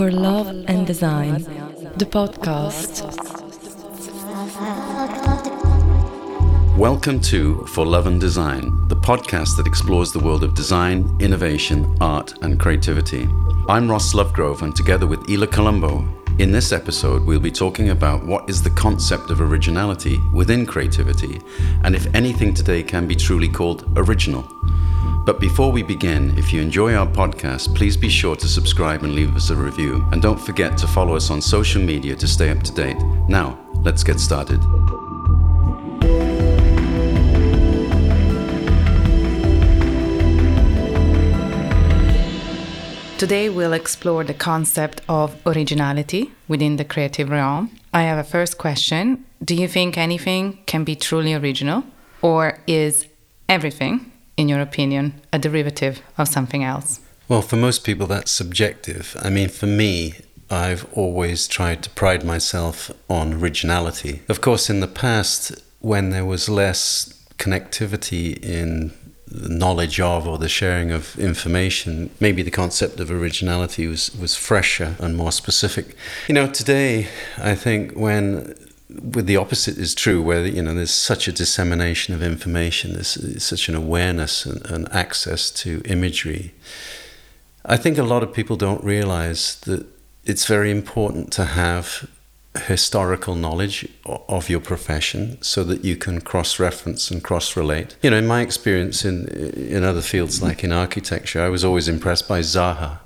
for Love and Design, the podcast. Welcome to For Love and Design, the podcast that explores the world of design, innovation, art, and creativity. I'm Ross Lovegrove, and together with Ila Colombo, in this episode, we'll be talking about what is the concept of originality within creativity, and if anything today can be truly called original. But before we begin, if you enjoy our podcast, please be sure to subscribe and leave us a review. And don't forget to follow us on social media to stay up to date. Now, let's get started. Today, we'll explore the concept of originality within the creative realm. I have a first question Do you think anything can be truly original? Or is everything, in your opinion, a derivative of something else? Well, for most people, that's subjective. I mean, for me, I've always tried to pride myself on originality. Of course, in the past, when there was less connectivity in the knowledge of or the sharing of information, maybe the concept of originality was, was fresher and more specific. You know, today, I think when with the opposite is true, where you know there's such a dissemination of information, there's, such an awareness and, and access to imagery. I think a lot of people don't realize that it's very important to have historical knowledge of your profession so that you can cross reference and cross relate. You know, in my experience in in other fields like in architecture, I was always impressed by Zaha,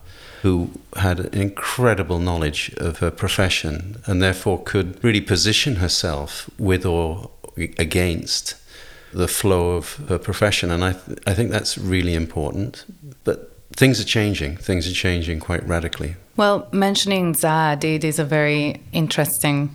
who had an incredible knowledge of her profession and therefore could really position herself with or against the flow of her profession and I th- I think that's really important. But things are changing. Things are changing quite radically. Well, mentioning Zaha, it is a very interesting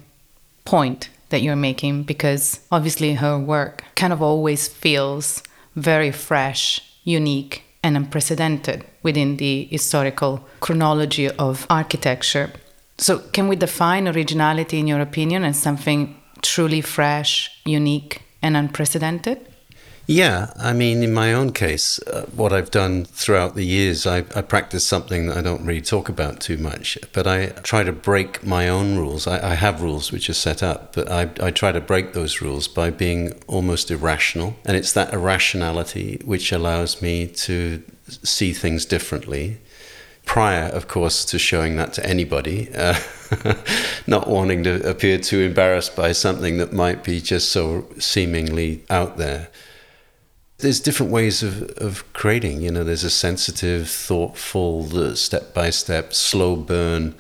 point that you're making because obviously her work kind of always feels very fresh, unique, and unprecedented within the historical chronology of architecture. So, can we define originality, in your opinion, as something truly fresh, unique, and unprecedented? Yeah, I mean, in my own case, uh, what I've done throughout the years, I, I, practice something that I don't really talk about too much, but I try to break my own rules. I, I have rules which are set up, but I, I, try to break those rules by being almost irrational. And it's that irrationality which allows me to see things differently. Prior, of course, to showing that to anybody, uh, not wanting to appear too embarrassed by something that might be just so seemingly out there there's different ways of, of creating. You know, there's a sensitive, thoughtful, step by step, slow burn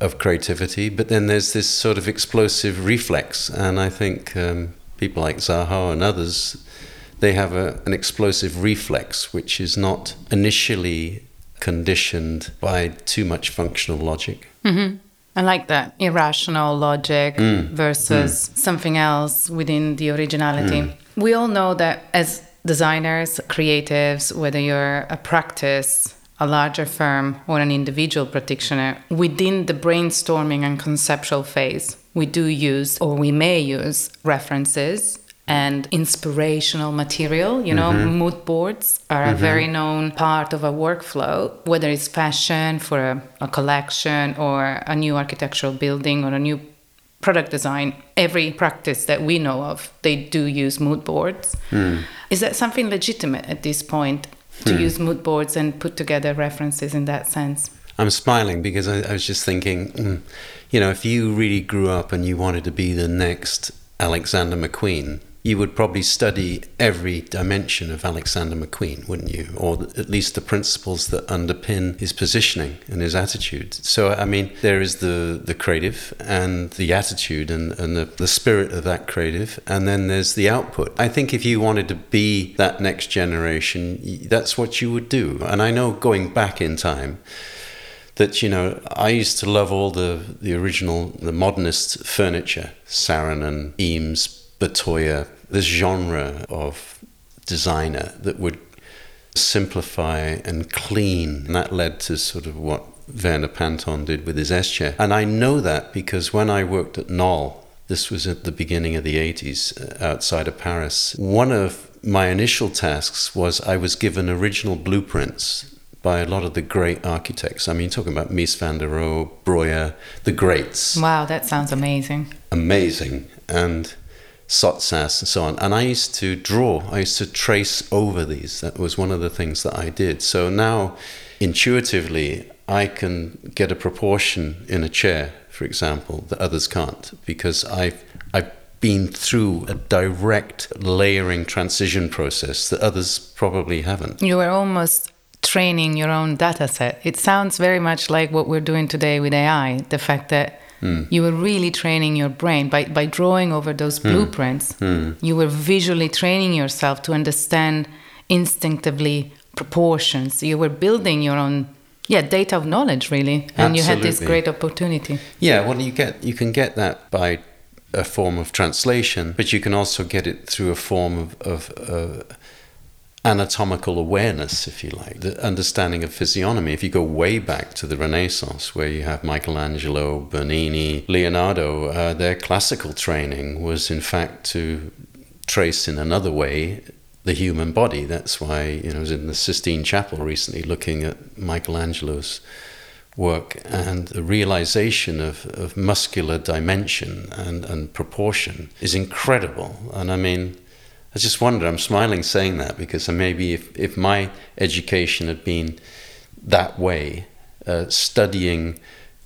of creativity, but then there's this sort of explosive reflex. And I think um, people like Zaha and others, they have a, an explosive reflex, which is not initially conditioned by too much functional logic. Mm-hmm. I like that irrational logic mm. versus mm. something else within the originality. Mm. We all know that as designers, creatives, whether you're a practice, a larger firm, or an individual practitioner, within the brainstorming and conceptual phase, we do use or we may use references and inspirational material. You know, mm-hmm. mood boards are mm-hmm. a very known part of a workflow, whether it's fashion for a, a collection or a new architectural building or a new product design, every practice that we know of, they do use mood boards. Mm. Is that something legitimate at this point to mm. use mood boards and put together references in that sense? I'm smiling because I, I was just thinking, mm, you know, if you really grew up and you wanted to be the next Alexander McQueen, you would probably study every dimension of Alexander McQueen, wouldn't you? Or at least the principles that underpin his positioning and his attitude. So, I mean, there is the, the creative and the attitude and, and the, the spirit of that creative, and then there's the output. I think if you wanted to be that next generation, that's what you would do. And I know going back in time, that you know I used to love all the the original the modernist furniture, Saarinen, Eames, Bertoia, this genre of designer that would simplify and clean. And that led to sort of what Verner Panton did with his S-chair. And I know that because when I worked at Knoll, this was at the beginning of the 80s uh, outside of Paris, one of my initial tasks was I was given original blueprints by a lot of the great architects. I mean, talking about Mies van der Rohe, Breuer, the greats. Wow, that sounds amazing. Amazing. And Sottsass and so on. And I used to draw, I used to trace over these. That was one of the things that I did. So now, intuitively, I can get a proportion in a chair, for example, that others can't because I've, I've been through a direct layering transition process that others probably haven't. You were almost training your own data set. It sounds very much like what we're doing today with AI. The fact that mm. you were really training your brain by, by drawing over those mm. blueprints, mm. you were visually training yourself to understand instinctively proportions. You were building your own yeah data of knowledge really and Absolutely. you had this great opportunity yeah well you get you can get that by a form of translation, but you can also get it through a form of, of uh, anatomical awareness, if you like, the understanding of physiognomy. If you go way back to the Renaissance, where you have Michelangelo, Bernini, Leonardo, uh, their classical training was in fact to trace in another way the human body. That's why you know I was in the Sistine Chapel recently looking at Michelangelo's work and the realization of, of muscular dimension and, and proportion is incredible. And I mean, I just wonder, I'm smiling saying that because maybe if, if my education had been that way, uh, studying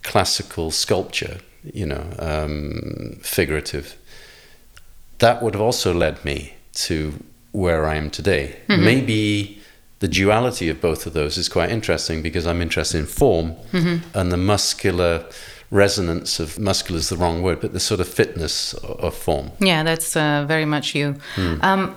classical sculpture, you know, um, figurative, that would have also led me to where I am today. Mm-hmm. Maybe the duality of both of those is quite interesting because I'm interested in form mm-hmm. and the muscular resonance of muscular is the wrong word, but the sort of fitness of form. Yeah, that's uh, very much you. Mm. Um,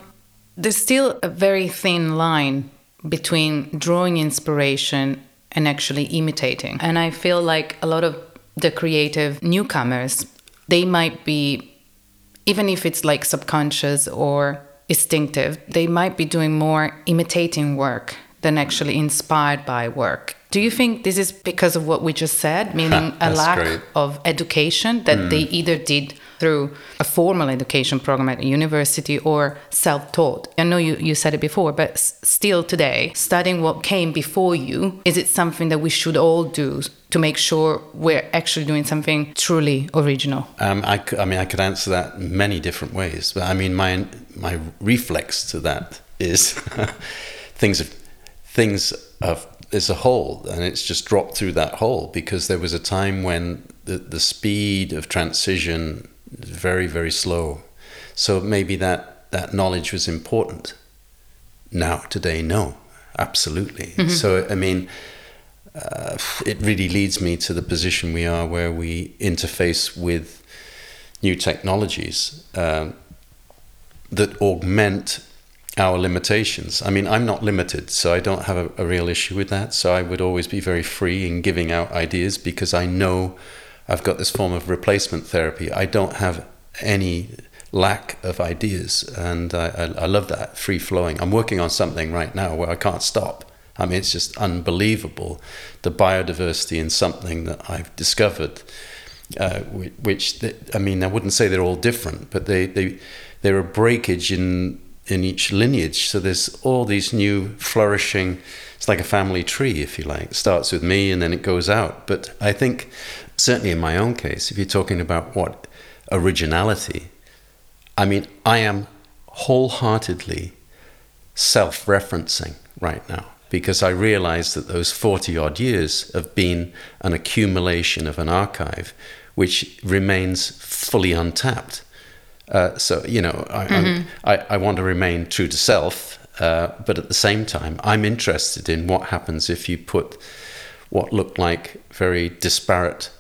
there's still a very thin line between drawing inspiration and actually imitating. And I feel like a lot of the creative newcomers, they might be, even if it's like subconscious or instinctive. They might be doing more imitating work than actually inspired by work. Do you think this is because of what we just said, meaning a lack great. of education that mm. they either did through a formal education program at a university or self taught? I know you, you said it before, but still today, studying what came before you, is it something that we should all do to make sure we're actually doing something truly original? Um, I, I mean, I could answer that many different ways, but I mean, my, my reflex to that is things have, things have there's a hole and it's just dropped through that hole because there was a time when the, the speed of transition is very very slow. So maybe that that knowledge was important. Now today no. Absolutely. Mm-hmm. so i mean uh, it really leads me to the position we are where we interface with new technologies uh, that augment our limitations. I mean, I'm not limited, so I don't have a, a, real issue with that. So I would always be very free in giving out ideas because I know I've got this form of replacement therapy. I don't have any lack of ideas, and I, I, I love that free flowing. I'm working on something right now where I can't stop. I mean, it's just unbelievable the biodiversity in something that I've discovered. Uh, which, I mean, I wouldn't say they're all different, but they, they, they're a breakage in in each lineage. So there's all these new flourishing. It's like a family tree, if you like. It starts with me and then it goes out. But I think, certainly in my own case, if you're talking about what originality, I mean, I am wholeheartedly self referencing right now because I realize that those 40 odd years have been an accumulation of an archive which remains fully untapped. Uh, so you know, I, mm-hmm. I, I, want to remain true to self, uh, but at the same time, I'm interested in what happens if you put what look like very disparate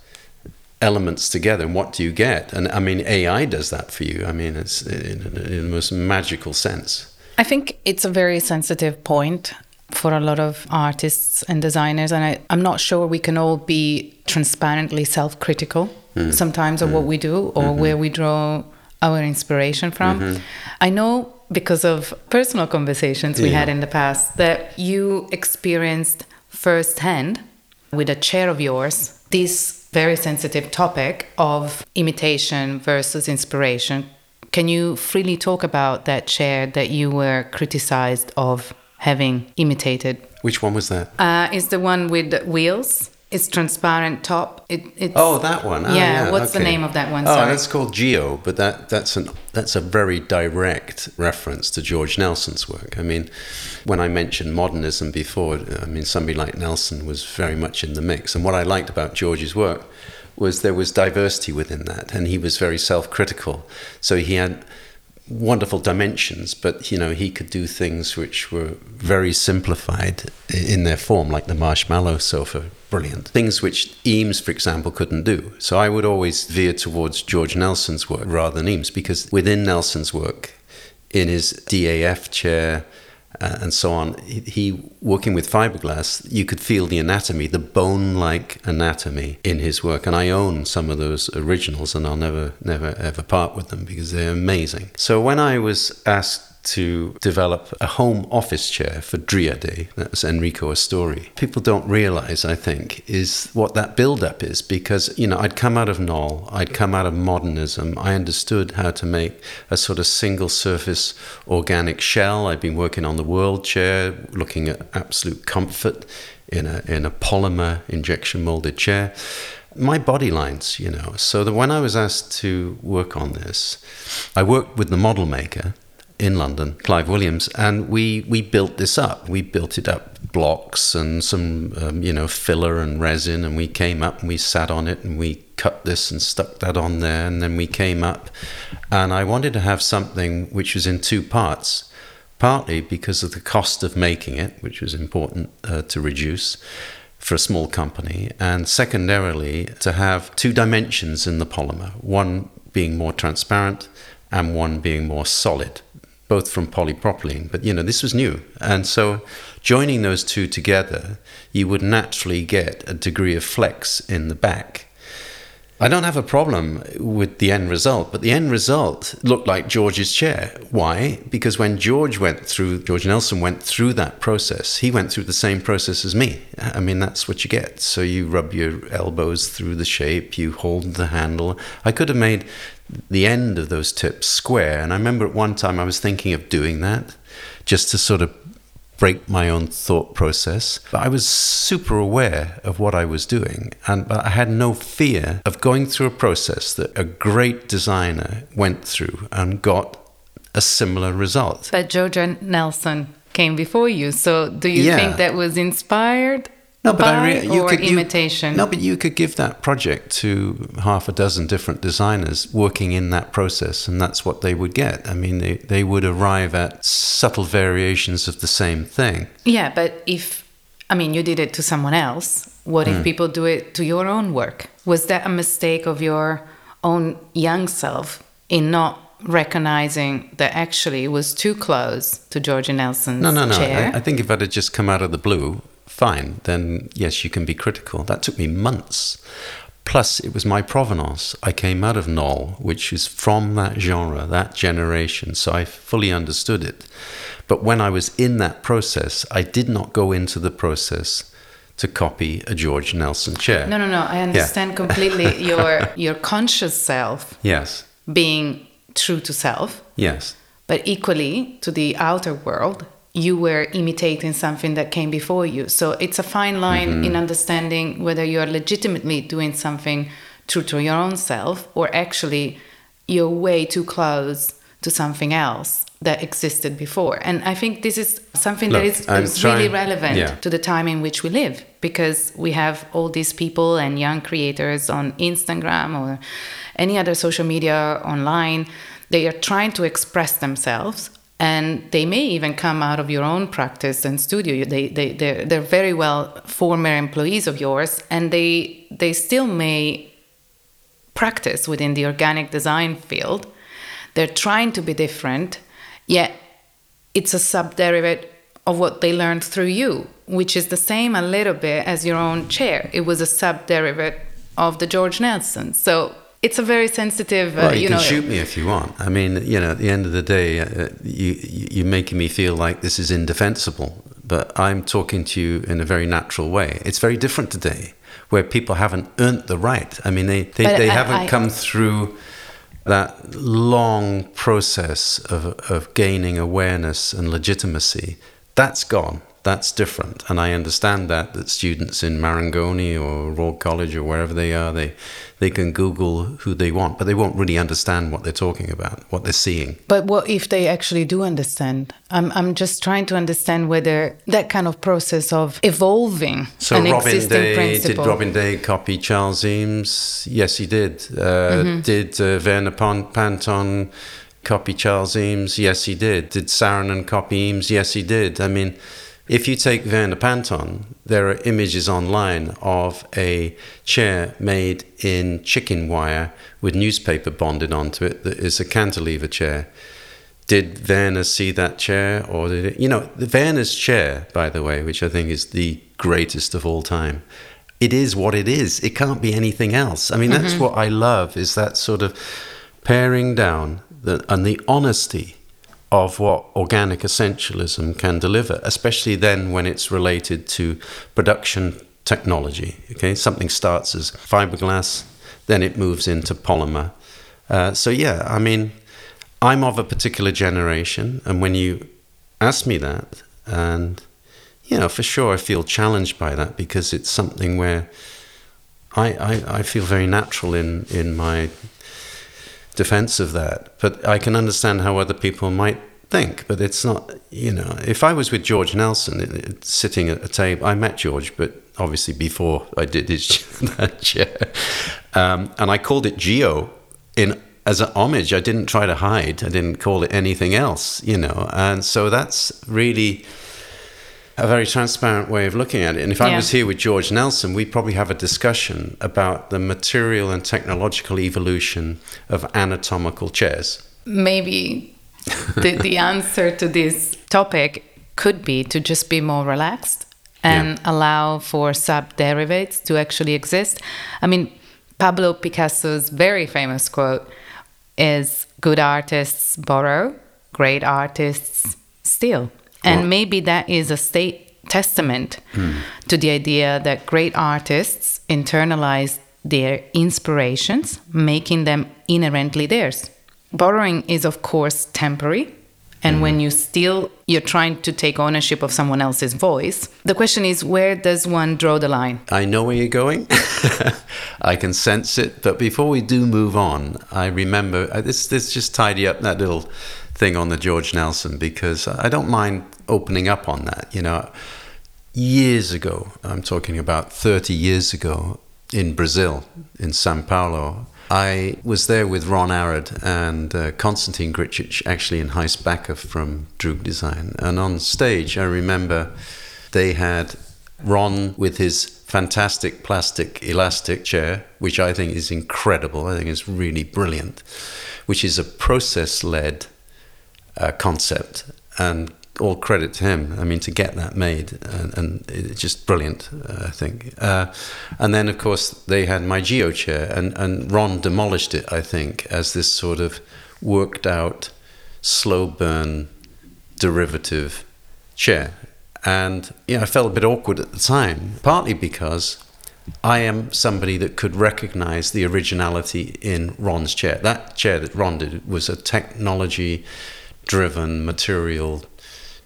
elements together, and what do you get? And I mean, AI does that for you. I mean, it's in, in the most magical sense. I think it's a very sensitive point for a lot of artists and designers, and I, am not sure we can all be transparently self-critical mm. sometimes of mm. what we do or mm-hmm. where we draw our inspiration from. Mm-hmm. I know because of personal conversations we yeah. had in the past that you experienced firsthand with a chair of yours this very sensitive topic of imitation versus inspiration. Can you freely talk about that chair that you were criticized of having imitated Which one was that? Uh, it's the one with wheels. It's transparent top. It, it's, Oh, that one. Ah, Yeah, what's the name of that one? Oh, Sorry. that's called Geo, but that that's an that's a very direct reference to George Nelson's work. I mean, when I mentioned modernism before, I mean somebody like Nelson was very much in the mix. And what I liked about George's work was there was diversity within that, and he was very self-critical. So he had wonderful dimensions, but you know he could do things which were very simplified in their form, like the marshmallow sofa, brilliant. Things which Eames, for example, couldn't do. So I would always veer towards George Nelson's work rather than Eames, because within Nelson's work, in his DAF chair. Uh, and so on. He, he working with fiberglass, you could feel the anatomy, the bone-like anatomy in his work. And I own some of those originals, and I'll never, never, ever part with them because they're amazing. So when I was asked to develop a home office chair for Driade, that was Enrico Astori. People don't realize, I think, is what that build-up is because, you know, I'd come out of Knoll, I'd come out of modernism, I understood how to make a sort of single surface organic shell. I'd been working on the world chair, looking at absolute comfort in a, in a polymer injection molded chair my body lines, you know. So that when I was asked to work on this, I worked with the model maker in London, Clive Williams, and we we built this up. We built it up blocks and some um, you know filler and resin, and we came up and we sat on it and we cut this and stuck that on there, and then we came up, and I wanted to have something which was in two parts. Partly because of the cost of making it, which was important uh, to reduce, for a small company, and secondarily, to have two dimensions in the polymer one being more transparent and one being more solid, both from polypropylene. But you know, this was new. And so, joining those two together, you would naturally get a degree of flex in the back. I don't have a problem with the end result, but the end result looked like George's chair. Why? Because when George went through, George Nelson went through that process, he went through the same process as me. I mean, that's what you get. So you rub your elbows through the shape, you hold the handle. I could have made the end of those tips square. And I remember at one time I was thinking of doing that just to sort of break my own thought process. But I was super aware of what I was doing, and but I had no fear of going through a process that a great designer went through and got a similar result. But George Nelson came before you, so do you Yeah. think that was inspired No, but I re- you could you- no, but you could give that project to half a dozen different designers working in that process, and that's what they would get. I mean, they, they would arrive at subtle variations of the same thing. Yeah, but if I mean you did it to someone else, what if mm. people do it to your own work? Was that a mistake of your own young self in not recognizing that actually it was too close to George Nelson's No, no, no. I, I think if I'd have just come out of the blue, fine, then yes, you can be critical. That took me months. Plus, it was my provenance. I came out of Knoll, which is from that genre, that generation, so I fully understood it. But when I was in that process, I did not go into the process to copy a George Nelson chair. no, no, no. I understand completely your your conscious self Yes, being true to self, yes. but equally to the outer world, you were imitating something that came before you. So it's a fine line Mm-hmm. in understanding whether you are legitimately doing something true to your own self or actually you're way too close to something else that existed before. And I think this is something Look, that is, is really relevant yeah. to the time in which we live because we have all these people and young creators on Instagram or any other social media online. They are trying to express themselves and they may even come out of your own practice and studio. They, they, they're, they're very well former employees of yours and they, they still may practice within the organic design field. They're trying to be different, yet it's a subderivative of what they learned through you, which is the same a little bit as your own chair. It was a subderivative of the George Nelson. So it's a very sensitive, uh, Well, you, you can know. shoot me if you want. I mean, you know, at the end of the day, uh, you, you- you're making me feel like this is indefensible. But I'm talking to you in a very natural way. It's very different today, where people haven't earned the right. I mean, they, they, But they I- haven't I- come through that long process of, of gaining awareness and legitimacy. That's gone. That's different. And I understand that that students in Marangoni or Royal College or wherever they are, they they can Google who they want, but they won't really understand what they're talking about, what they're seeing. But what if they actually do understand? I'm I'm just trying to understand whether that kind of process of evolving so an Robin existing Day principle. did Robin Day copy Charles Eames? Yes, he did. Uh, Mm-hmm. Did uh, Verner Panton copy Charles Eames? Yes, he did. Did Saarinen copy Eames? Yes, he did. I mean, if you take Verner Panton, there are images online of a chair made in chicken wire with newspaper bonded onto it that is a cantilever chair. Did Verner see that chair, or did it? You know, the Verner's chair, by the way, which I think is the greatest of all time. It is what it is. It can't be anything else. I mean, that's mm-hmm. what I love is that sort of paring down the, and the honesty of what organic essentialism can deliver, especially then when it's related to production technology. Okay, something starts as fiberglass, then it moves into polymer. Uh, so yeah, I mean, I'm of a particular generation, and when you ask me that, and you know, for sure, I feel challenged by that because it's something where I I, I feel very natural in in my defense of that. But I can understand how other people might think. But it's not, you know, if I was with George Nelson it- it- sitting at a table, I met George, but obviously before I did his that chair, um, and I called it Geo in as an homage. I didn't try to hide. I didn't call it anything else, you know. And so that's really a very transparent way of looking at it. And if I was here with George Nelson, we'd probably have a discussion about the material and technological evolution of anatomical chairs. maybe the, the answer to this topic could be to just be more relaxed and Yeah. allow for sub derivatives to actually exist. I mean, Pablo Picasso's very famous quote is good artists borrow, great artists steal. And Well- maybe that is a state testament to the idea that great artists internalize their inspirations, making them inherently theirs. Borrowing is, of course, temporary. And when you steal, you're trying to take ownership of someone else's voice. The question is, where does one draw the line? I know where you're going. I can sense it. But before we do move on, I remember uh, this. This just tidy up that little thing on the George Nelson because I don't mind opening up on that. You know, years ago, I'm talking about 30 years ago in Brazil, in Sao Paulo. I was there with Ron Arad and uh, Konstantin Grcic, actually in Gijs Bakker from Droog Design. And on stage, I remember they had Ron with his fantastic plastic elastic chair, which I think is incredible. I think it's really brilliant, which is a process led uh, concept. And all credit to him. I mean, to get that made, and, and it's just brilliant, uh, I think. Uh, and then, of course, they had my Geo chair, and, and Ron demolished it, I think, as this sort of worked out, slow burn derivative chair. And know, I felt a bit awkward at the time, partly because I am somebody that could recognize the originality in Ron's chair. That chair that Ron did was a technology driven material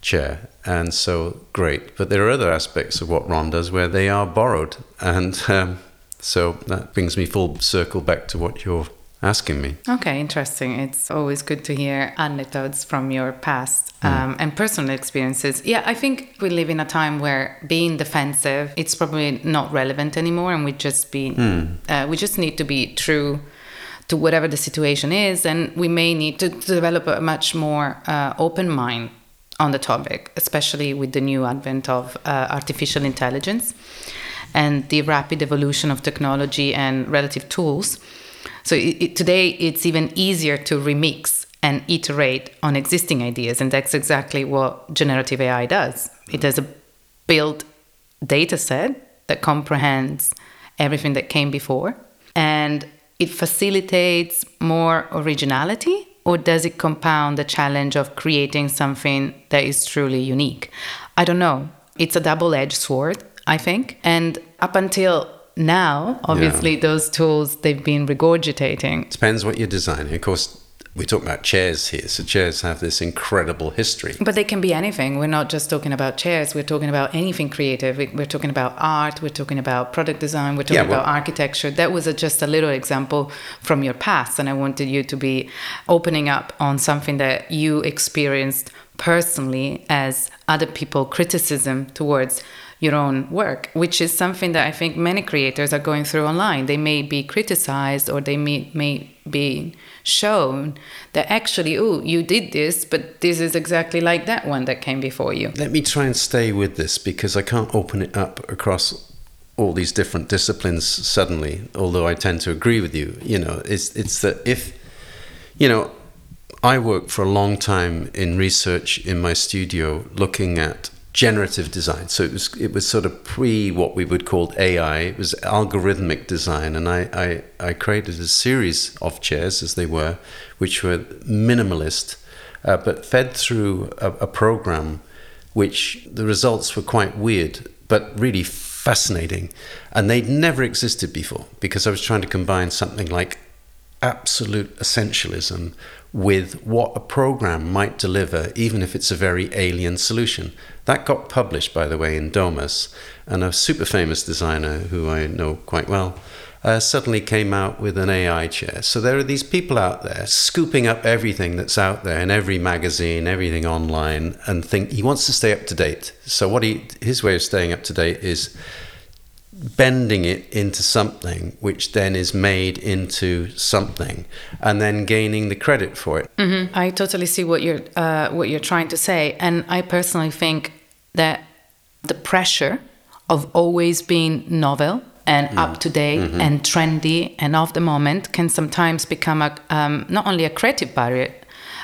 chair. And so great. But there are other aspects of what Ron does where they are borrowed. And um, so that brings me full circle back to what you're asking me. Okay, interesting. It's always good to hear anecdotes from your past um, and personal experiences. Yeah, I think we live in a time where being defensive it's probably not relevant anymore, and we just be uh, we just need to be true to whatever the situation is, and we may need to, to develop a much more uh, open mind on the topic, especially with the new advent of uh, artificial intelligence and the rapid evolution of technology and relative tools. So it, it, today it's even easier to remix and iterate on existing ideas, and that's exactly what generative AI does. It has a built data set that comprehends everything that came before, and it facilitates more originality, or does it compound the challenge of creating something that is truly unique? I don't know. It's a double edged sword, I think. And up until now, obviously, those tools they've been regurgitating. Depends what you're designing. Of course, we're talking about chairs here. So chairs have this incredible history. But they can be anything. We're not just talking about chairs. We're talking about anything creative. We're talking about art. We're talking about product design. We're talking Yeah, well- about architecture. That was a, just a little example from your past, and I wanted you to be opening up on something that you experienced personally as other people criticism towards your own work, which is something that I think many creators are going through online. They may be criticized or they may, may be shown that actually, oh, you did this, but this is exactly like that one that came before you. Let me try and stay with this because I can't open it up across all these different disciplines suddenly, although I tend to agree with you. You know, it's, it's that if, you know, I worked for a long time in research in my studio looking at generative design. So it was it was sort of pre what we would call AI. It was algorithmic design, and I I, I created a series of chairs as they were, which were minimalist, uh, but fed through a, a program, which the results were quite weird, but really fascinating, and they'd never existed before because I was trying to combine something like absolute essentialism with what a program might deliver, even if it's a very alien solution. That got published, by the way, in Domus, and a super famous designer who I know quite well uh, suddenly came out with an AI chair. So there are these people out there scooping up everything that's out there in every magazine, everything online, and think he wants to stay up to date. So what he his way of staying up to date is bending it into something which then is made into something and then gaining the credit for it. Mm-hmm. I totally see what you're uh, what you're trying to say, and I personally think that the pressure of always being novel and mm. up to date mm-hmm. and trendy and of the moment can sometimes become a um, not only a creative barrier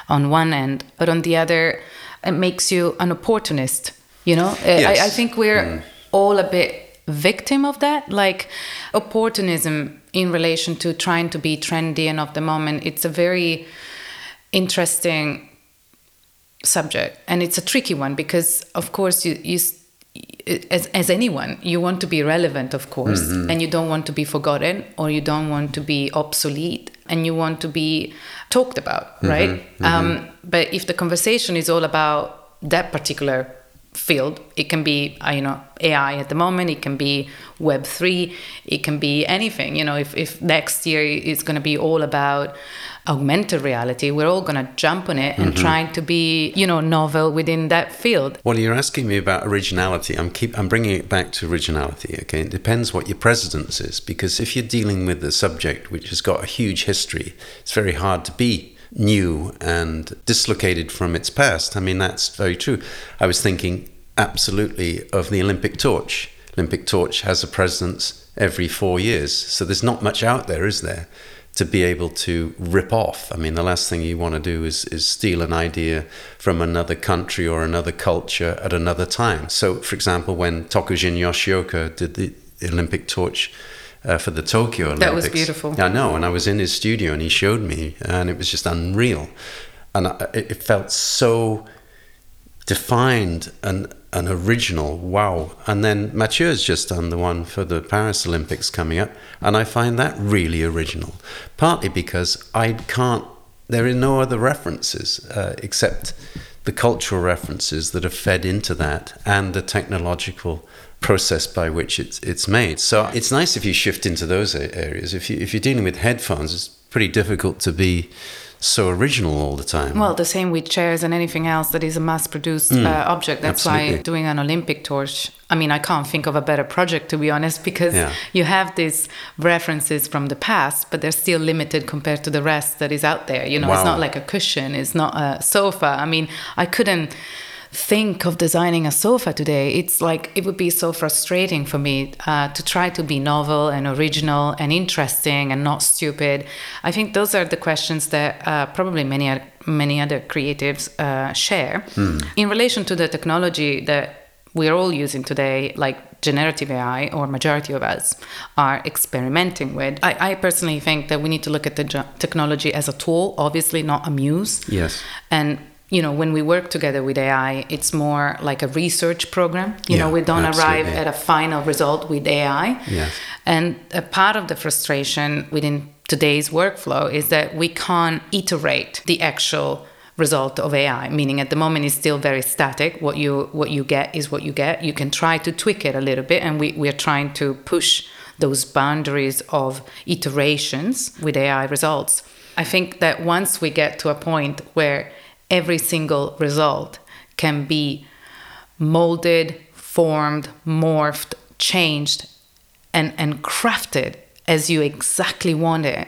on one end, but on the other, it makes you an opportunist. You know, uh, I- I, I think we're mm. all a bit victim of that, like opportunism in relation to trying to be trendy and of the moment. It's a very interesting subject. And it's a tricky one because of course you you as, as anyone you want to be relevant of course mm-hmm. and you don't want to be forgotten or you don't want to be obsolete and you want to be talked about mm-hmm. right? Mm-hmm. Um, but if the conversation is all about that particular field. It can be uh, you know ai at the moment it can be web 3 it can be anything. You know if, if next year is going to be all about augmented reality we're all going to jump on it and trying to be you know novel within that field. Well you're asking me about originality. I'm keep i'm bringing it back to originality okay? It depends what your precedence is because if you're dealing with a subject which has got a huge history it's very hard to be new and dislocated from its past i mean that's very true i was thinking absolutely of the olympic torch olympic torch has a presence every 4 years so there's not much out there is there to be able to rip off. I mean, the last thing you want to do is, is steal an idea from another country or another culture at another time. So, for example, when Tokujin Yoshioka did the Olympic torch uh, for the Tokyo Olympics. That was beautiful. I know, and I was in his studio and he showed me, and it was just unreal. And I, it felt so defined and, and original. Wow. And then Mathieu's just done the one for the Paris Olympics coming up. And I find that really original, partly because I can't, there are no other references uh, except the cultural references that are fed into that and the technological process by which it's it's made. So it's nice if you shift into those areas. If you if you're dealing with headphones, it's pretty difficult to be so original all the time. Well, the same with chairs and anything else that is a mass-produced uh, object. That's why doing an Olympic torch. I mean, I can't think of a better project to be honest, because Yeah. you have these references from the past, but they're still limited compared to the rest that is out there. You know, it's not like a cushion, it's not a sofa. I mean, I couldn't think of designing a sofa today. It's like it would be so frustrating for me uh, to try to be novel and original and interesting and not stupid. I think those are the questions that uh, probably many many other creatives uh, share in relation to the technology that we're all using today, like generative AI, or majority of us are experimenting with. I, I personally think that we need to look at the ge- technology as a tool, obviously not a muse Yes. and you know, when we work together with AI, it's more like a research program. You Yeah, know, we don't absolutely. arrive at a final result with AI. Yes. And a part of the frustration within today's workflow is that we can't iterate the actual result of AI, meaning at the moment it's still very static. What you what you get is what you get. You can try to tweak it a little bit, and we, we're trying to push those boundaries of iterations with AI results. I think that once we get to a point where every single result can be molded, formed, morphed, changed, and, and crafted as you exactly want it,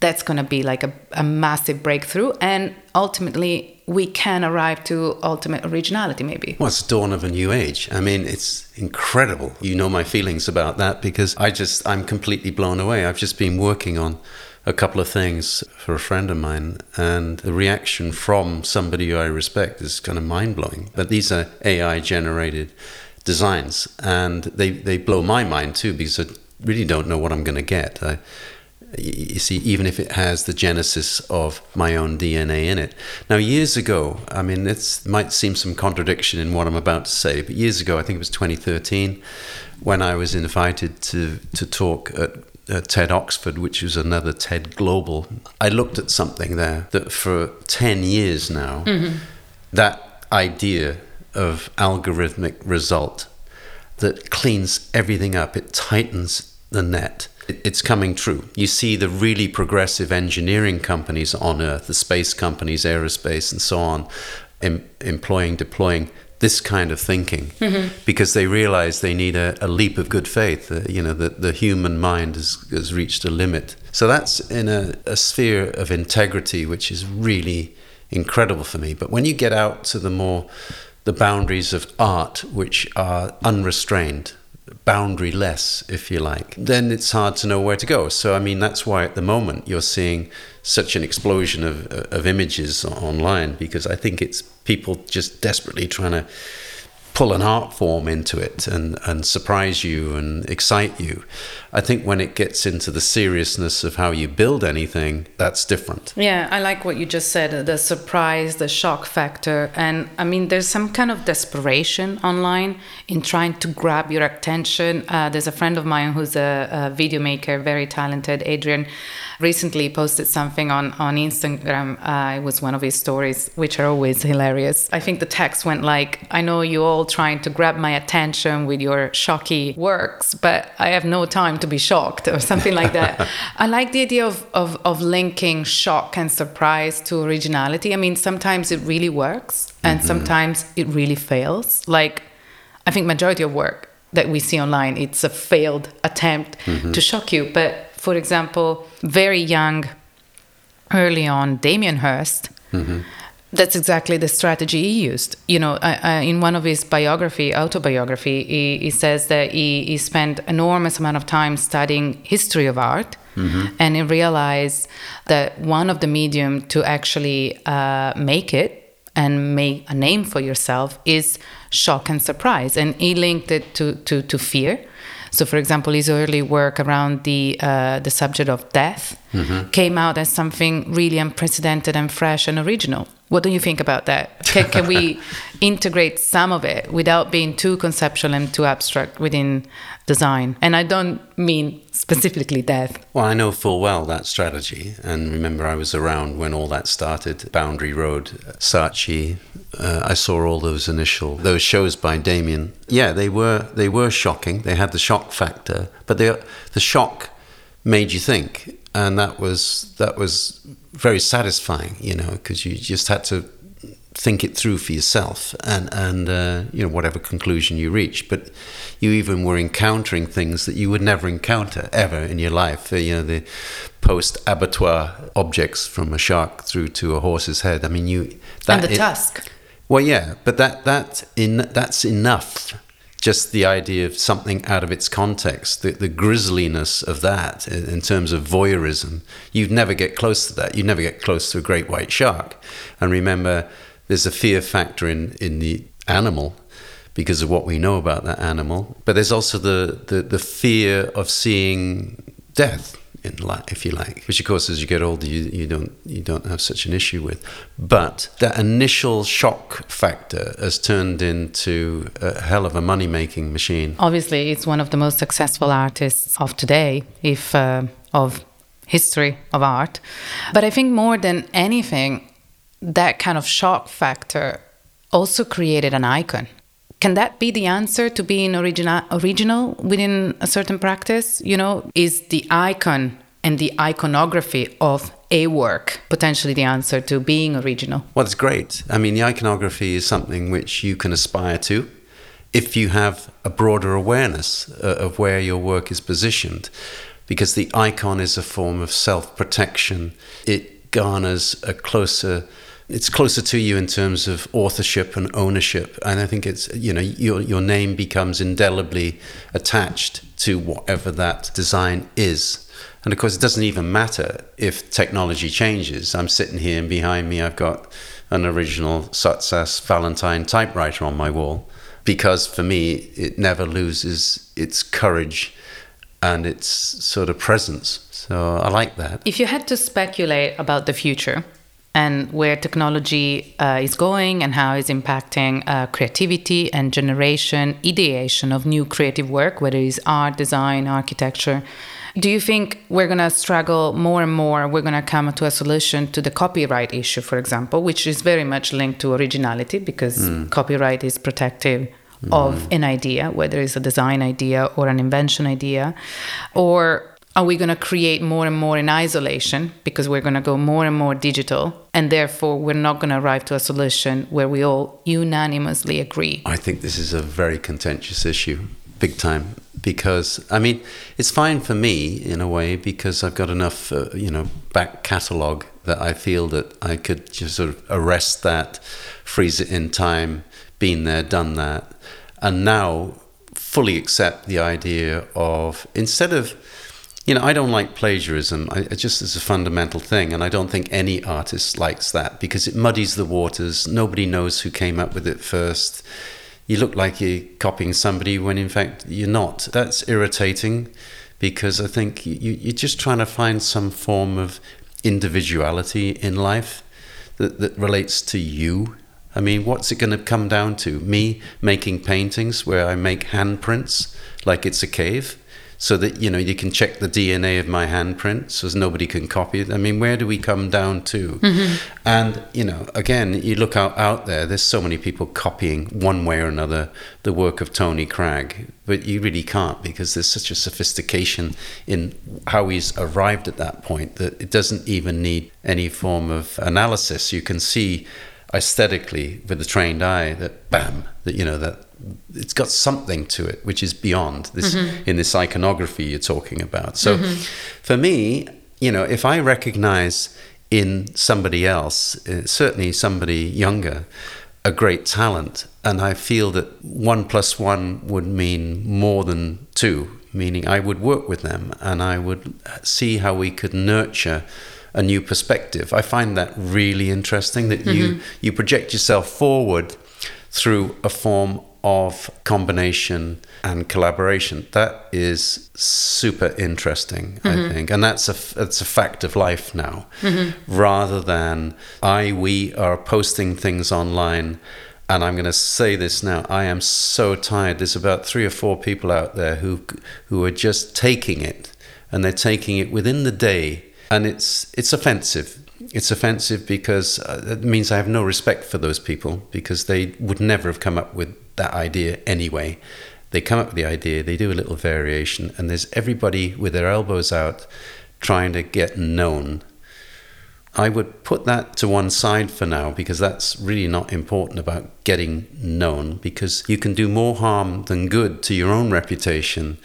that's going to be like a, a massive breakthrough. And ultimately, we can arrive to ultimate originality, maybe. Well, it's dawn of a new age. I mean, it's incredible. You know my feelings about that because I just, I'm completely blown away. I've just been working on a couple of things for a friend of mine, and the reaction from somebody who I respect is kind of mind blowing. But these are AI generated designs, and they, they blow my mind too because I really don't know what I'm going to get. I, you see, even if it has the genesis of my own DNA in it. Now, years ago, I mean, it might seem some contradiction in what I'm about to say, but years ago, I think it was 2013, when I was invited to, to talk at, at TED Oxford, which was another TED Global, I looked at something there that for 10 years now, mm-hmm. that idea of algorithmic result that cleans everything up, it tightens the net. It- It's coming true. You see the really progressive engineering companies on Earth, the space companies, aerospace, and so on, em- employing, deploying this kind of thinking because they realize they need a, a leap of good faith. Uh, you know, that the human mind has, has reached a limit. So that's in a, a sphere of integrity, which is really incredible for me. But when you get out to the more the boundaries of art, which are unrestrained, boundaryless, if you like, then it's hard to know where to go. So, I mean, that's why at the moment you're seeing such an explosion of, of images online because I think it's people just desperately trying to pull an art form into it and, and surprise you and excite you. I think when it gets into the seriousness of how you build anything, that's different. Yeah, I like what you just said the surprise, the shock factor. And I mean, there's some kind of desperation online in trying to grab your attention. Uh, there's a friend of mine who's a, a video maker, very talented, Adrian, recently posted something on, on Instagram. Uh, it was one of his stories, which are always hilarious. I think the text went like, I know you all trying to grab my attention with your shocky works, but I have no time to be shocked, or something like that. I like the idea of, of, of linking shock and surprise to originality. I mean, sometimes it really works, and mm-hmm. sometimes it really fails. Like, I think majority of work that we see online, it's a failed attempt mm-hmm. to shock you. But for example, very young, early on, Damien Hirst. Mm-hmm. That's exactly the strategy he used. You know, in one of his biography, autobiography, he, he says that he, he spent enormous amount of time studying history of art, and he realized that one of the medium to actually uh, make it and make a name for yourself is shock and surprise. And he linked it to, to, to fear. So, for example, his early work around the uh, the subject of death came out as something really unprecedented and fresh and original. What do you think about that? Can, can we integrate some of it without being too conceptual and too abstract within design? And I don't mean specifically death. Well, I know full well that strategy. And remember, I was around when all that started Boundary Road, Saatchi. Uh, I saw all those initial those shows by Damien. Yeah, they were they were shocking. They had the shock factor, but they, the shock made you think, and that was that was very satisfying. You know, because you just had to think it through for yourself and and uh, you know whatever conclusion you reach but you even were encountering things that you would never encounter ever in your life uh, you know the post abattoir objects from a shark through to a horse's head i mean you and the it- tusk. well yeah but that that in that's enough just the idea of something out of its context, the, the grisliness of that in, in terms of voyeurism, you'd never get close to that. You'd never get close to a great white shark. And remember, there's a fear factor in, in the animal because of what we know about that animal. But there's also the, the, the fear of seeing death in li- if you like, which of course as you get older you, you don't you don't have such an issue with. But that initial shock factor has turned into a hell of a money making machine. Obviously, it's one of the most successful artists of today, if uh, of history of art. But I think more than anything, that kind of shock factor also created an icon. Can that be the answer to being original, original within a certain practice? You know, is the icon and the iconography of a work potentially the answer to being original? Well, it's great. I mean, the iconography is something which you can aspire to if you have a broader awareness uh, of where your work is positioned, because the icon is a form of self protection. It garners a closer it's closer to you in terms of authorship and ownership. And I think it's, you know, your, your name becomes indelibly attached to whatever that design is. And of course, it doesn't even matter if technology changes. I'm sitting here and behind me, I've got an original Sottsass Valentine typewriter on my wall because for me, it never loses its courage and its sort of presence. So I like that. If you had to speculate about the future, and where technology uh, is going and how it's impacting uh, creativity and generation, ideation of new creative work, whether it's art, design, architecture. Do you think we're going to struggle more and more? We're going to come to a solution to the copyright issue, for example, which is very much linked to originality because mm. copyright is protective of mm. an idea, whether it's a design idea or an invention idea, or are we going to create more and more in isolation? Because we're going to go more and more digital and therefore we're not going to arrive to a solution where we all unanimously agree. I think this is a very contentious issue big time because i mean it's fine for me in a way because i've got enough uh, you know back catalog that i feel that i could just sort of arrest that freeze it in time been there done that and now fully accept the idea of instead of you know, I don't like plagiarism. I, it just is a fundamental thing, and I don't think any artist likes that because it muddies the waters. Nobody knows who came up with it first. You look like you're copying somebody when in fact you're not. That's irritating because I think you, you're just trying to find some form of individuality in life that, that relates to you. I mean, what's it going to come down to? Me making paintings where I make handprints like it's a cave? So that you know you can check the DNA of my handprint so nobody can copy it. I mean, where do we come down to? Mm-hmm. And you know, again, you look out out there. There's so many people copying one way or another the work of Tony Cragg, but you really can't because there's such a sophistication in how he's arrived at that point that it doesn't even need any form of analysis. You can see aesthetically with the trained eye that bam that you know that it's got something to it which is beyond this mm-hmm. in this iconography you're talking about so mm-hmm. for me you know if i recognize in somebody else uh, certainly somebody younger a great talent and i feel that one plus one would mean more than two meaning i would work with them and i would see how we could nurture a new perspective i find that really interesting that mm-hmm. you you project yourself forward through a form of combination and collaboration. That is super interesting, mm-hmm. I think, and that's a that's a fact of life now, mm-hmm. rather than I we are posting things online. And I'm going to say this now. I am so tired. There's about three or four people out there who who are just taking it, and they're taking it within the day, and it's it's offensive it's offensive because uh, it means I have no respect for those people because they would never have come up with that idea anyway. They come up with the idea, they do a little variation, and there's everybody with their elbows out trying to get known. I would put that to one side for now because that's really not important about getting known because you can do more harm than good to your own reputation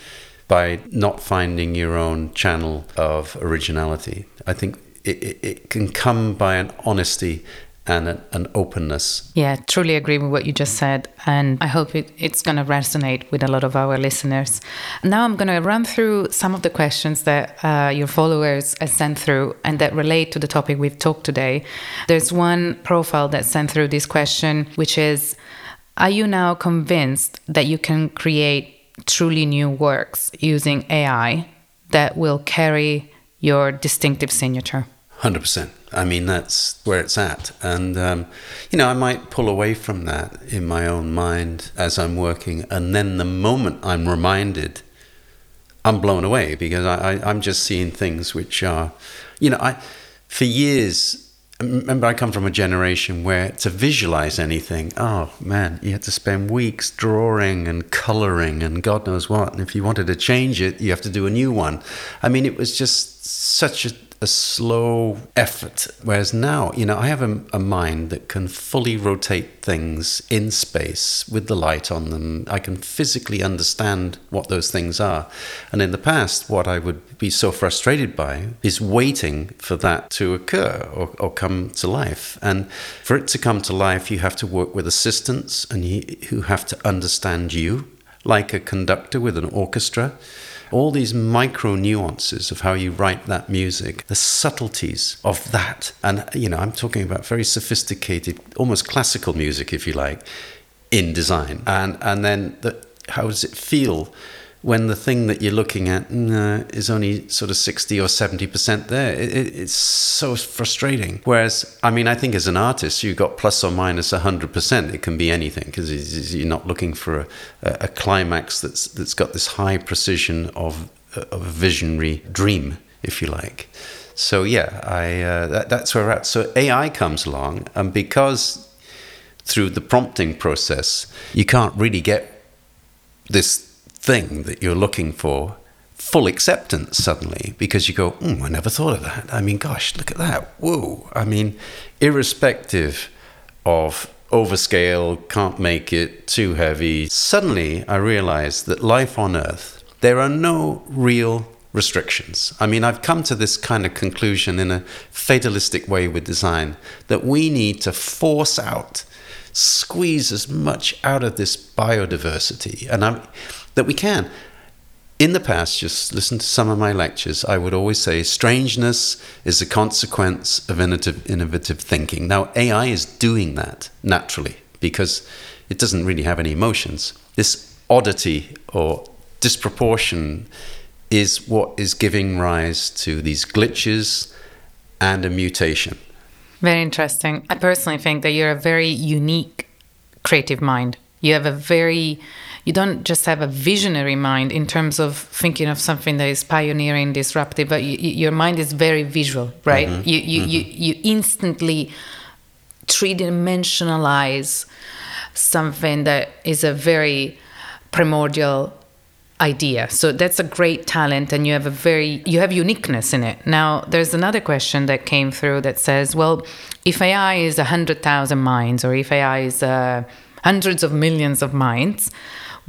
by not finding your own channel of originality. I think it, it, it can come by an honesty and an, an, openness. Yeah, truly agree with what you just said. And I hope it, it's going to resonate with a lot of our listeners. Now I'm going to run through some of the questions that uh, your followers sent through and that relate to the topic we've talked today. There's one profile that sent through this question, which is Are you now convinced that you can create truly new works using AI that will carry your distinctive signature. Hundred percent. I mean, that's where it's at, and um, you know, I might pull away from that in my own mind as I'm working, and then the moment I'm reminded, I'm blown away because I, I, I'm just seeing things which are, you know, I for years. Remember, I come from a generation where to visualize anything, oh man, you had to spend weeks drawing and coloring and God knows what. And if you wanted to change it, you have to do a new one. I mean, it was just such a a slow effort. Whereas now, you know, I have a, a, mind that can fully rotate things in space with the light on them. I can physically understand what those things are. And in the past, what I would be so frustrated by is waiting for that to occur or, or come to life. And for it to come to life, you have to work with assistants and you, who have to understand you, like a conductor with an orchestra all these micro nuances of how you write that music, the subtleties of that. And, you know, I'm talking about very sophisticated, almost classical music, if you like, in design. And, and then the, how does it feel when the thing that you're looking at uh, is only sort of 60 or 70% there. It, it, it's so frustrating. Whereas, I mean, I think as an artist, you've got plus or minus 100%. It can be anything because you're not looking for a, a, climax that's, that's got this high precision of, of a visionary dream, if you like. So, yeah, I, uh, that, that's where we're at. So, AI comes along, and because through the prompting process, you can't really get this thing that you're looking for full acceptance suddenly because you go, mm, I never thought of that. I mean, gosh, look at that. Whoa. I mean, irrespective of overscale, can't make it, too heavy, suddenly I realized that life on Earth, there are no real restrictions. I mean, I've come to this kind of conclusion in a fatalistic way with design that we need to force out, squeeze as much out of this biodiversity. And I'm that we can. In the past, just listen to some of my lectures, I would always say strangeness is a consequence of innovative, innovative thinking. Now, AI is doing that naturally because it doesn't really have any emotions. This oddity or disproportion is what is giving rise to these glitches and a mutation. Very interesting. I personally think that you're a very unique creative mind. You have a very you don't just have a visionary mind in terms of thinking of something that is pioneering, disruptive, but you, your mind is very visual, right? Mm-hmm. You, you, mm-hmm. you, you instantly three dimensionalize something that is a very primordial idea. So that's a great talent and you have a very you have uniqueness in it. Now there's another question that came through that says, well, if AI is a hundred thousand minds or if AI is uh, hundreds of millions of minds,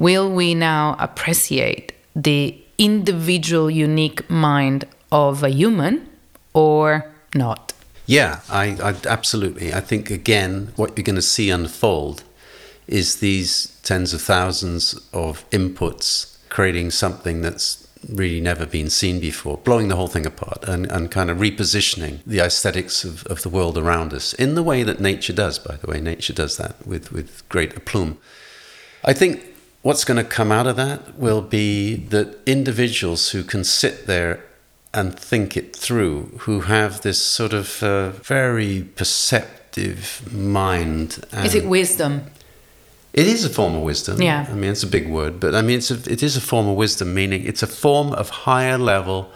will we now appreciate the individual, unique mind of a human or not? Yeah, I, I, absolutely. I think again, what you're going to see unfold is these tens of thousands of inputs creating something that's really never been seen before, blowing the whole thing apart and, and kind of repositioning the aesthetics of, of the world around us in the way that nature does, by the way. Nature does that with, with great aplomb. I think what's going to come out of that will be that individuals who can sit there and think it through, who have this sort of uh, very perceptive mind. is it wisdom? It is a form of wisdom. Yeah. I mean, it's a big word, but I mean, it's a, it is a form of wisdom, meaning it's a form of higher level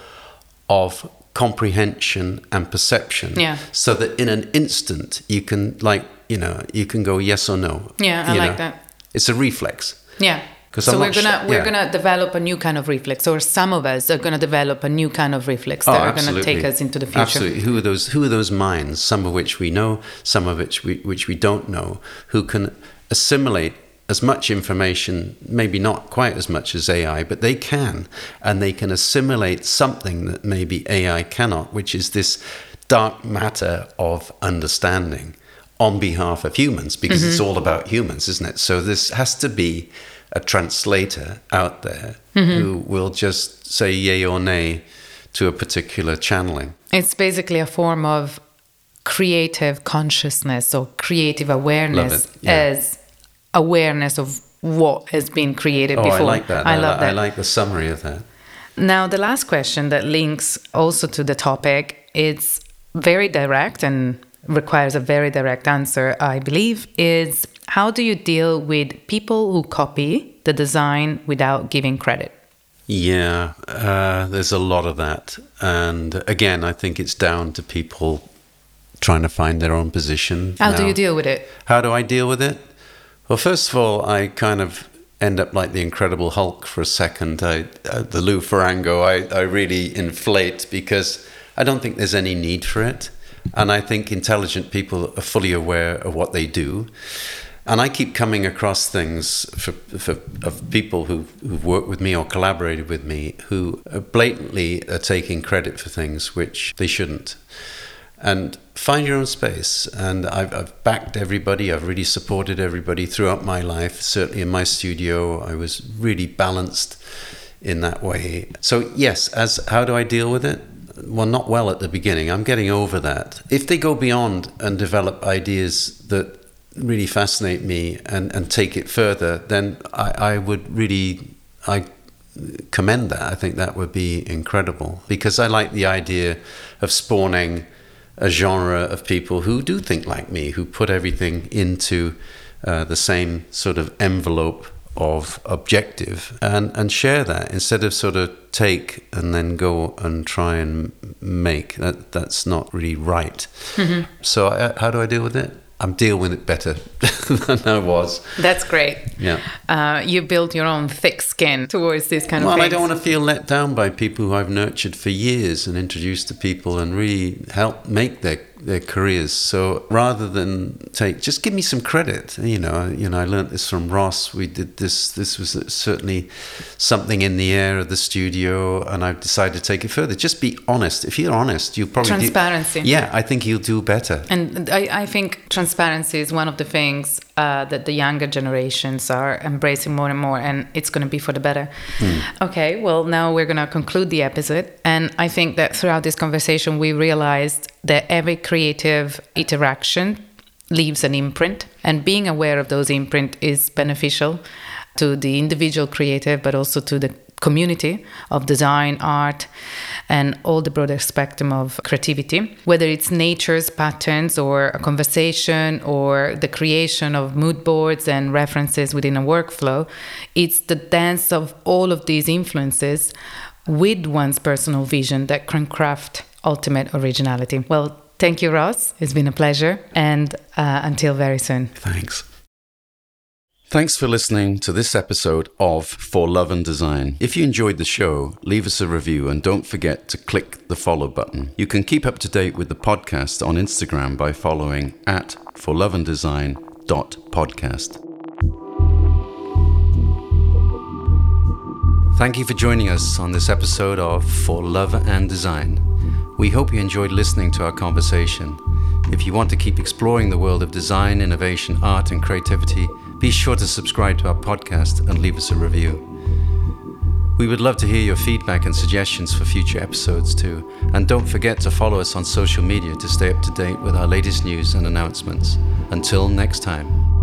of comprehension and perception. Yeah. So that in an instant, you can, like, you know, you can go yes or no. Yeah, I like know? that. It's a reflex. Yeah. So we're gonna we're yeah. gonna develop a new kind of reflex, or some of us are gonna develop a new kind of reflex oh, that oh, are gonna take us into the future. Absolutely. Who are those? Who are those minds? Some of which we know, some of which we which we don't know. Who can assimilate as much information, maybe not quite as much as AI, but they can, and they can assimilate something that maybe AI cannot, which is this dark matter of understanding on behalf of humans, because mm-hmm. it's all about humans, isn't it? So this has to be a translator out there mm-hmm. who will just say yay or nay to a particular channeling. It's basically a form of creative consciousness or creative awareness yeah. as awareness of what has been created oh, before. I like that. I, I love that. I like the summary of that. Now, the last question that links also to the topic, it's very direct and requires a very direct answer, I believe, is how do you deal with people who copy the design without giving credit? Yeah, uh, there's a lot of that. And again, I think it's down to people trying to find their own position. How now, do you deal with it? How do I deal with it? Well, first of all, I kind of end up like the Incredible Hulk for a second. I, uh, the Lou Ferrigno, I, I really inflate because I don't think there's any need for it. And I think intelligent people are fully aware of what they do. And I keep coming across things for, for, of people who, who've worked with me or collaborated with me who blatantly are taking credit for things which they shouldn't. And find your own space. And I've, I've backed everybody, I've really supported everybody throughout my life. Certainly in my studio, I was really balanced in that way. So, yes, as how do I deal with it? Well, not well at the beginning. I'm getting over that. If they go beyond and develop ideas that really fascinate me and, and take it further, then I, I would really I commend that. I think that would be incredible because I like the idea of spawning a genre of people who do think like me, who put everything into uh, the same sort of envelope of objective and, and share that instead of sort of take and then go and try and make. That, that's not really right. Mm-hmm. So, I, how do I deal with it? I'm dealing with it better than I was. That's great. Yeah. Uh, you build your own thick skin towards this kind well, of Well, I don't want to feel let down by people who I've nurtured for years and introduced to people and really help make their their careers. So rather than take, just give me some credit. You know, you know, I learned this from Ross. We did this. This was certainly something in the air of the studio, and I've decided to take it further. Just be honest. If you're honest, you'll probably transparency. Do, yeah, I think you'll do better. And I, I think transparency is one of the things uh, that the younger generations are embracing more and more, and it's going to be for the better. Hmm. Okay, well, now we're going to conclude the episode, and I think that throughout this conversation, we realized that every creative interaction leaves an imprint, and being aware of those imprint is beneficial to the individual creative, but also to the community of design, art, and all the broader spectrum of creativity, whether it's nature's patterns or a conversation or the creation of mood boards and references within a workflow. It's the dance of all of these influences with one's personal vision that can craft ultimate originality. Well, thank you, Ross. It's been a pleasure. And uh, until very soon. Thanks. Thanks for listening to this episode of For Love and Design. If you enjoyed the show, leave us a review and don't forget to click the follow button. You can keep up to date with the podcast on Instagram by following at For Love and Design podcast. Thank you for joining us on this episode of For Love and Design. We hope you enjoyed listening to our conversation. If you want to keep exploring the world of design, innovation, art, and creativity, be sure to subscribe to our podcast and leave us a review. We would love to hear your feedback and suggestions for future episodes too. And don't forget to follow us on social media to stay up to date with our latest news and announcements. Until next time.